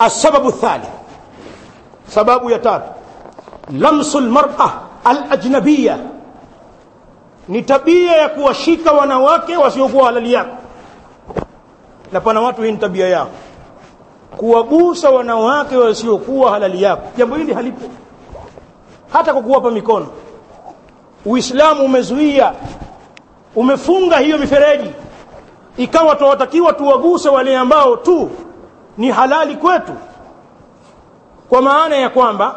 asababu thani sababu ya tatu lamsu mar'a alajnabiyya ni tabia ya kuwashika wanawake wasiokuwa halali yako na pana watu hii ni tabia yao kuwagusa wanawake wasiokuwa halali yako jambo hili halipo hata kwa kuwapa mikono uislamu umezuia umefunga hiyo mifereji ikawa twawatakiwa tuwaguse wale ambao tu ni halali kwetu. Kwa maana ya kwamba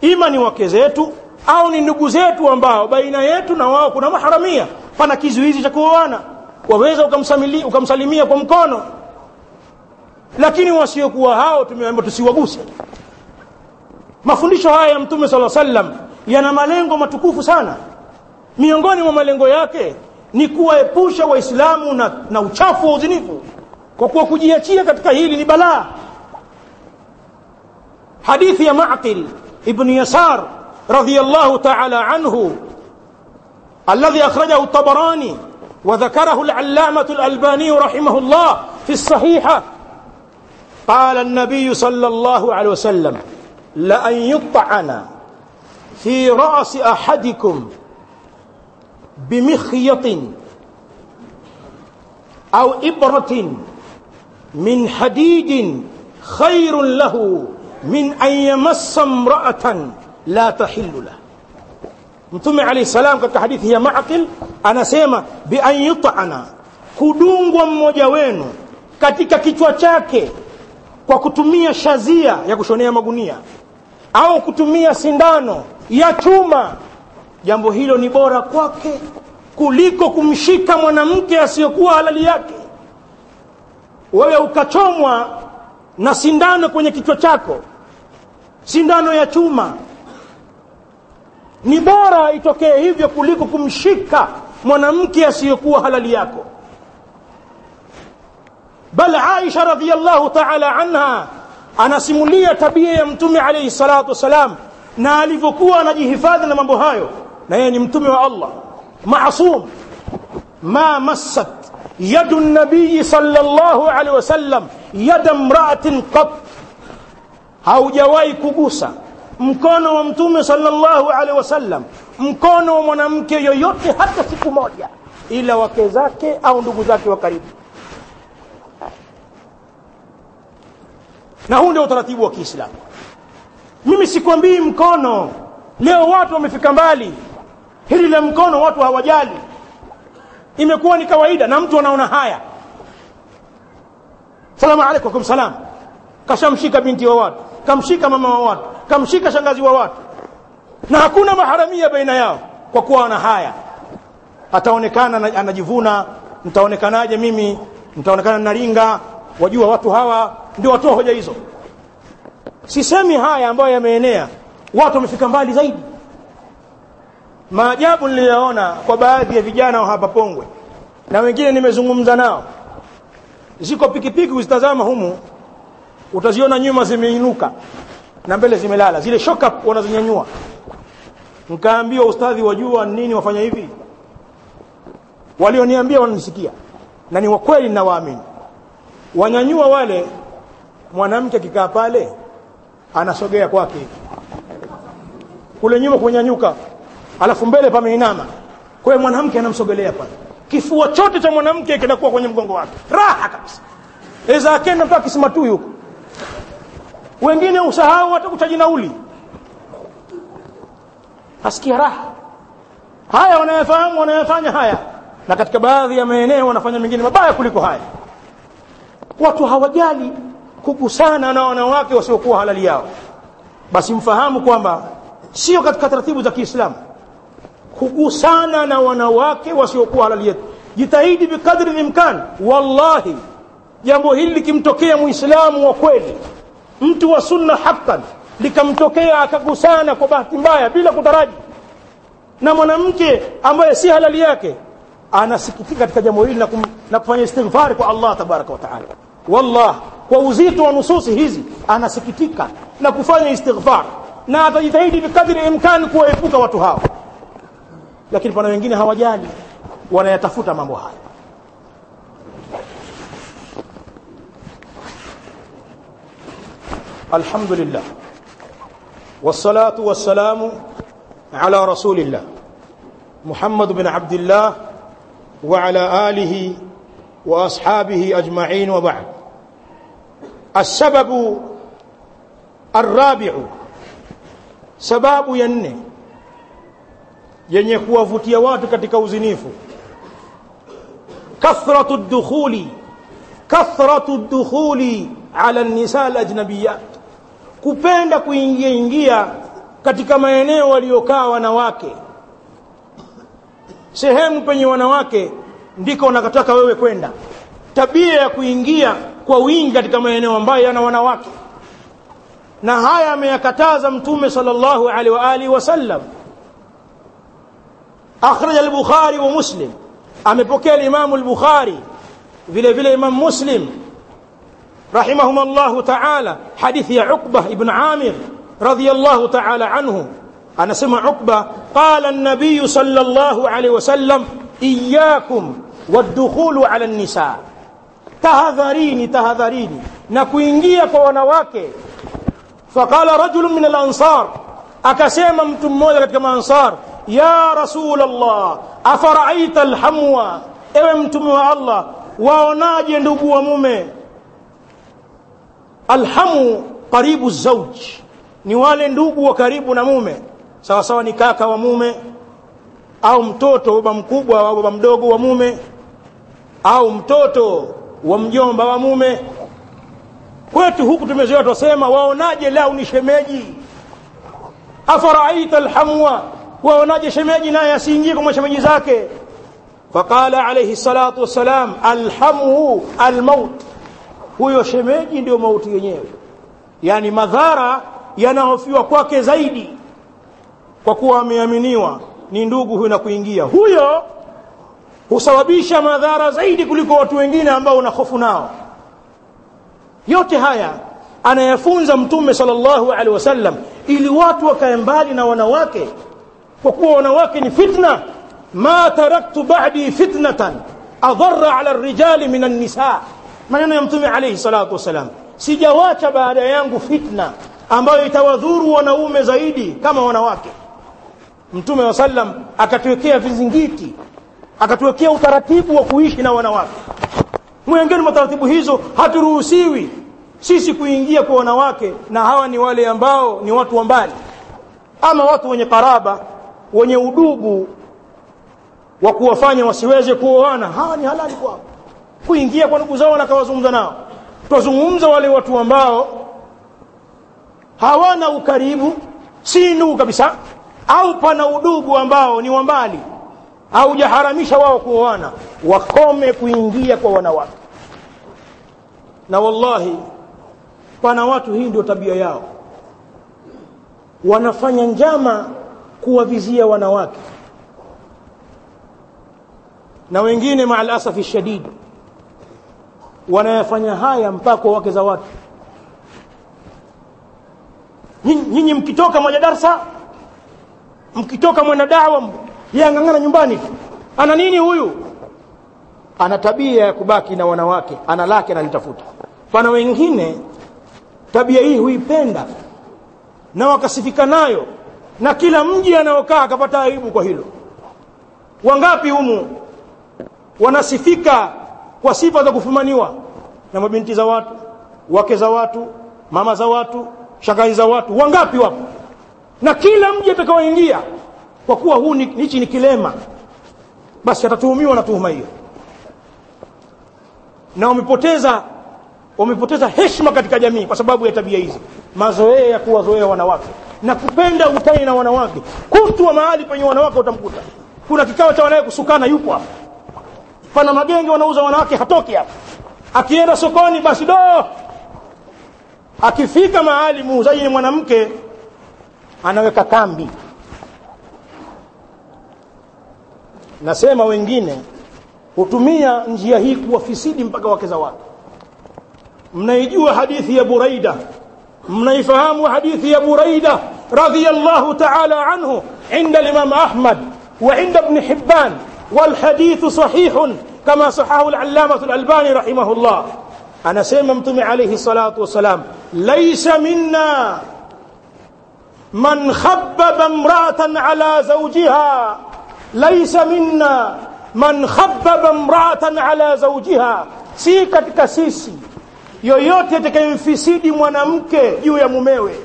ima ni wake zetu au ni ndugu zetu ambao baina yetu na wao kuna maharamia pana kizuizi cha kuoana. Waweza ukamsalimia, kwa mkono. Lakini wasiokuwa hao tumeambiwa tusiwaguse. Mafundisho haya ya mtume sala sallam yana malengo matukufu sana. Miongoni mwa malengo yake ni kuwaepusha waislamu na, na uchafu wa uzinifu kwa kuwa kujiachia katika hili ni balaa hadithi ya Ma'qil ibn Yasar radhiyallahu ta'ala anhu alladhi akhrajahu tabarani wa dhakarahu al-Allamah al-Albani rahimahullah fi as-Sahiha qala an-nabiy sallallahu alayhi wasallam la an yut'ana fi ra's ahadikum بمخيط أو إبرة min hadidin khairun lahu min an yamassa mraatan la tahillu lah. Mtume alayhi salam katika hadithi ya maqil anasema bi an yut'ana kudungwa mmoja wenu katika kichwa chake kwa kutumia shazia ya kushonea magunia au kutumia sindano ya chuma jambo hilo ni bora kwake kuliko kumshika mwanamke asiyokuwa halali yake wewe ukachomwa na sindano kwenye kichwa chako sindano ya chuma ni bora itokee hivyo kuliko kumshika mwanamke asiyokuwa halali yako. Bal aisha radhiyallahu taala anha anasimulia tabia ya mtume alaihi salatu wassalam na alivyokuwa anajihifadhi na mambo hayo na yeye ni mtume wa allah masum ma massat yadu nabiyi sallallahu alaihi wasallam yada mraatin qat haujawahi kugusa mkono wa mtume sallallahu alaihi wasallam mkono wa mwanamke yoyote hata siku moja ila wake zake au ndugu zake wa karibu na huu ndio utaratibu wa kiislamu mimi sikwambii mkono leo watu wamefika mbali hili la mkono watu hawajali imekuwa ni kawaida na mtu anaona haya. Salamu alaikum salam kashamshika binti wa watu kamshika mama wa watu kamshika shangazi wa watu. Na hakuna maharamia baina yao kwa kuwa ana haya. Ataonekana anajivuna mtaonekanaje mimi? Mtaonekana naringa wajua watu hawa ndio watoa hoja hizo. Sisemi haya ambayo yameenea. Watu wamefika mbali zaidi maajabu niliyoona kwa baadhi ya vijana wa hapa pongwe na wengine nimezungumza nao. Ziko pikipiki uzitazama humu utaziona nyuma zimeinuka na mbele zimelala. Zile shoka wanazinyanyua. Nkaambiwa ustadhi wajua nini wafanya hivi? Walioniambia wananisikia na ni wakweli nawaamini. wanyanyua wale mwanamke akikaa pale anasogea kwake. Kule nyuma kunyanyuka alafu mbele pameinama. Kwa hiyo mwanamke anamsogelea pale. Kifua chote cha mwanamke kinakuwa kwenye mgongo wake. Raha kabisa. Eza akenda mpaka kisimatu huko. Wengine usahau hata kuchaji nauli. Asikia raha. Haya wanayafahamu wanayafanya haya. Na katika baadhi ya maeneo wanafanya mengine mabaya kuliko haya. Watu hawajali kugusana na wanawake wasiokuwa halali yao. Basi mfahamu kwamba sio katika taratibu za kiislamu kugusana na wanawake wasiokuwa halali yetu. Jitahidi bikadri limkan wallahi jambo hili likimtokea muislamu wa kweli mtu wa sunna haqqan likamtokea akagusana kwa bahati mbaya bila kutaraji na mwanamke ambaye si halali yake anasikitika katika jambo hili na, kufanya istighfari kwa Allah tabaraka wa taala. Wallah kwa uzito wa nususi hizi anasikitika na kufanya istighfar na atajitahidi bikadri imkani kuwaepuka watu hao lakini pana wengine hawajali wanayatafuta mambo haya. الحمد لله والصلاة والسلام على رسول الله محمد بن عبد الله وعلى آله وأصحابه أجمعين وبعد السبب الرابع سباب ينه yenye kuwavutia watu katika uzinifu. Kathratu dukhuli kathratu dukhuli ala nisa alajnabiyat kupenda kuingia ingia katika maeneo waliokaa wanawake. Sehemu penye wanawake ndiko unakataka wewe kwenda. Tabia ya kuingia kwa wingi katika maeneo ambayo yana wanawake. Na haya ameyakataza mtume sallallahu alaihi wa alihi wasallam أخرج البخاري ومسلم. أم بكي الإمام البخاري في لبيل إمام مسلم. رحمهما الله تعالى. حديث عقبة ابن عامر رضي الله تعالى عنه. أنا سمع عقبة قال النبي صلى الله عليه وسلم إياكم والدخول على النساء. تهذريني تهذريني. نكوينجيك ونواكي فقال رجل من الأنصار أكسيما كما أنصار. Ya rasul allah afaraaita alhamwa? Ewe mtume wa allah waonaje ndugu wa mume? Alhamu karibu zauj. Ni wale ndugu wa karibu na mume. Sawa sawa ni kaka wa mume au mtoto baba mkubwa au baba mdogo wa mume au mtoto wa mjomba wa mume. Kwetu huku tumezoea tusema waonaje lau ni shemeji? Afaraaita alhamwa waonaje shemeji naye asiingie kwa shemeji zake? Faqala alayhi salatu wassalam alhamu almaut. Huyo shemeji ndio mauti yenyewe. Yani madhara yanahofiwa kwake zaidi kwa kuwa ameaminiwa. Ni ndugu huyo na kuingia. Huyo husababisha madhara zaidi kuliko watu wengine ambao una hofu nao. Yote haya anayafunza mtume sallallahu alaihi wasallam ili watu wakae mbali na wanawake kwa kuwa wanawake ni fitna. Ma taraktu ba'di fitnatan adharra ala rijali min an-nisa. Maneno ya mtume alayhi salatu wasalam sijawacha baada yangu fitna ambayo itawadhuru wanaume zaidi kama wanawake. Mtume wa sallam akatuwekea vizingiti akatuwekea utaratibu wa kuishi na wanawake. Mwengine mwa taratibu hizo haturuhusiwi sisi kuingia kwa wanawake na hawa ni wale ambao ni watu wa mbali. Ama watu wenye karaba wenye udugu wa kuwafanya wasiweze kuoana. Hawa ni halali kwao. Kuingia kwa ndugu zao na kawazungumza nao. Twazungumza wale watu ambao hawana ukaribu si ndugu kabisa au pana udugu ambao ni wa mbali haujaharamisha wao kuoana. Wakome kuingia kwa wanawake. Na wallahi pana watu hii ndio tabia yao. Wanafanya njama kuwavizia wanawake. Na wengine maalasafi shadid wanayafanya haya mpaka wake za watu. Nyinyi mkitoka moja darsa mkitoka mwana dawa yangangana nyumbani. Ana nini huyu? Ana tabia ya kubaki na wanawake ana lake analitafuta. Pana wengine tabia hii huipenda na wakasifika nayo na kila mji anaokaa akapata aibu kwa hilo. Wangapi humu wanasifika kwa sifa za kufumaniwa? Na mabinti za watu wake za watu mama za watu shangazi za watu wangapi wapo? Na kila mji atakaoingia kwa kuwa huu hichi ni kilema basi atatuhumiwa na tuhuma hiyo. Na wamepoteza wamepoteza heshima katika jamii kwa sababu ya tabia hizi. Mazoea ya kuwazoea wanawake na kupenda ukutane na wanawake. Kutwa mahali penye wanawake utamkuta kuna kikao cha wanawe kusukana yupo hapa. Pana magenge wanauza wanawake hatoki hapa. Akienda sokoni basi do! Akifika mahali muuzaji ni mwanamke anaweka kambi. Nasema wengine hutumia njia hii kuwafisidi mpaka wake za watu. Mnaijua hadithi ya buraida mnaifahamu hadithi ya buraida radhiyallahu ta'ala anhu عند الإمام أحمد وعند ابن حبان والحديث صحيح كما صححه العلامة الألباني رحمه الله anasema mtume alayhi salatu wasalam laisa minna man khabbaba imra'atan ala zawjiha laisa minna man khabbaba imra'atan ala zawjiha si katika sisi yoyote atakayemfisidi mwanamke juu ya mumewe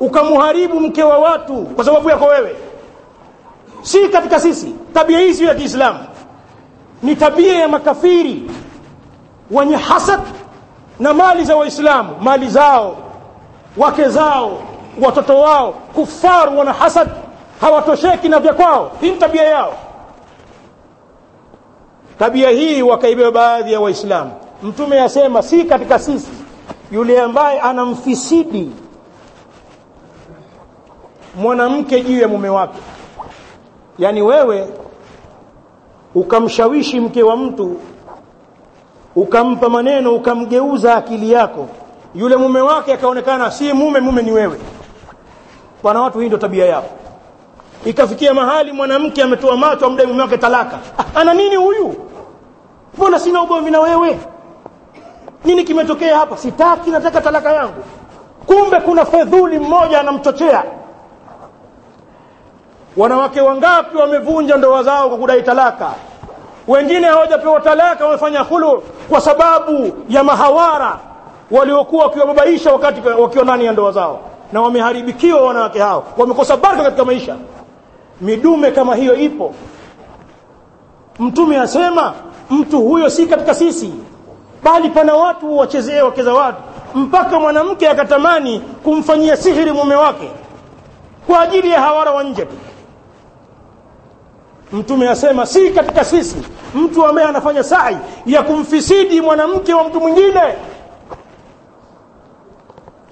ukamuharibu mke wa watu kwa sababu yako wewe si katika sisi tabia hii ya Kiislamu. Ni tabia ya makafiri wenye hasad na mali za waislamu mali zao wake zao watoto wao. Kufaru wana hasad hawatosheki na vya kwao. Hii ni tabia yao. Tabia hii wakaibeba baadhi ya waislamu mtume asema si katika sisi. Yule ambaye anamfisidi mwanamke juu ya mume wake. Yaani wewe ukamshawishi mke wa mtu ukampa maneno ukamgeuza akili yako yule mume wake akaonekana si mume mume ni wewe. Bwana watu hii ndio tabia yao. Ikafikia mahali mwanamke ametoa macho amdai mume wake talaka. Ana nini huyu? Mbona sina ugomvi na wewe nini kimetokea hapa? Sitaki nataka talaka yangu. Kumbe kuna fedhuli mmoja anamchochea. Wanawake wangapi wamevunja ndoa zao kwa kudai talaka? Wengine hawajapewa talaka wamefanya hulu kwa sababu ya mahawara waliokuwa wakiwababaisha wakati wakiwa ndani ya ndoa zao. Na wameharibikiwa wanawake hao. Wamekosa baraka katika maisha. Midume kama hiyo ipo. Mtume asema mtu huyo si katika sisi bali pana watu wachezee wakeza watu. Mpaka mwanamke akatamani kumfanyia sihiri mume wake. Kwa ajili ya hawara wa nje. Tu mtume asema si katika sisi. Mtu ambaye anafanya sai ya kumfisidi mwanamke wa mtu mwingine.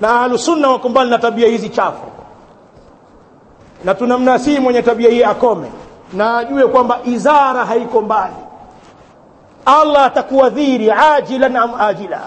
Na ahlusunna wako mbali na tabia hizi chafu. Na tunamnasii mwenye tabia hii akome. Na ajue kwamba izara haiko mbali allah atakuadhiri ajilan am ajila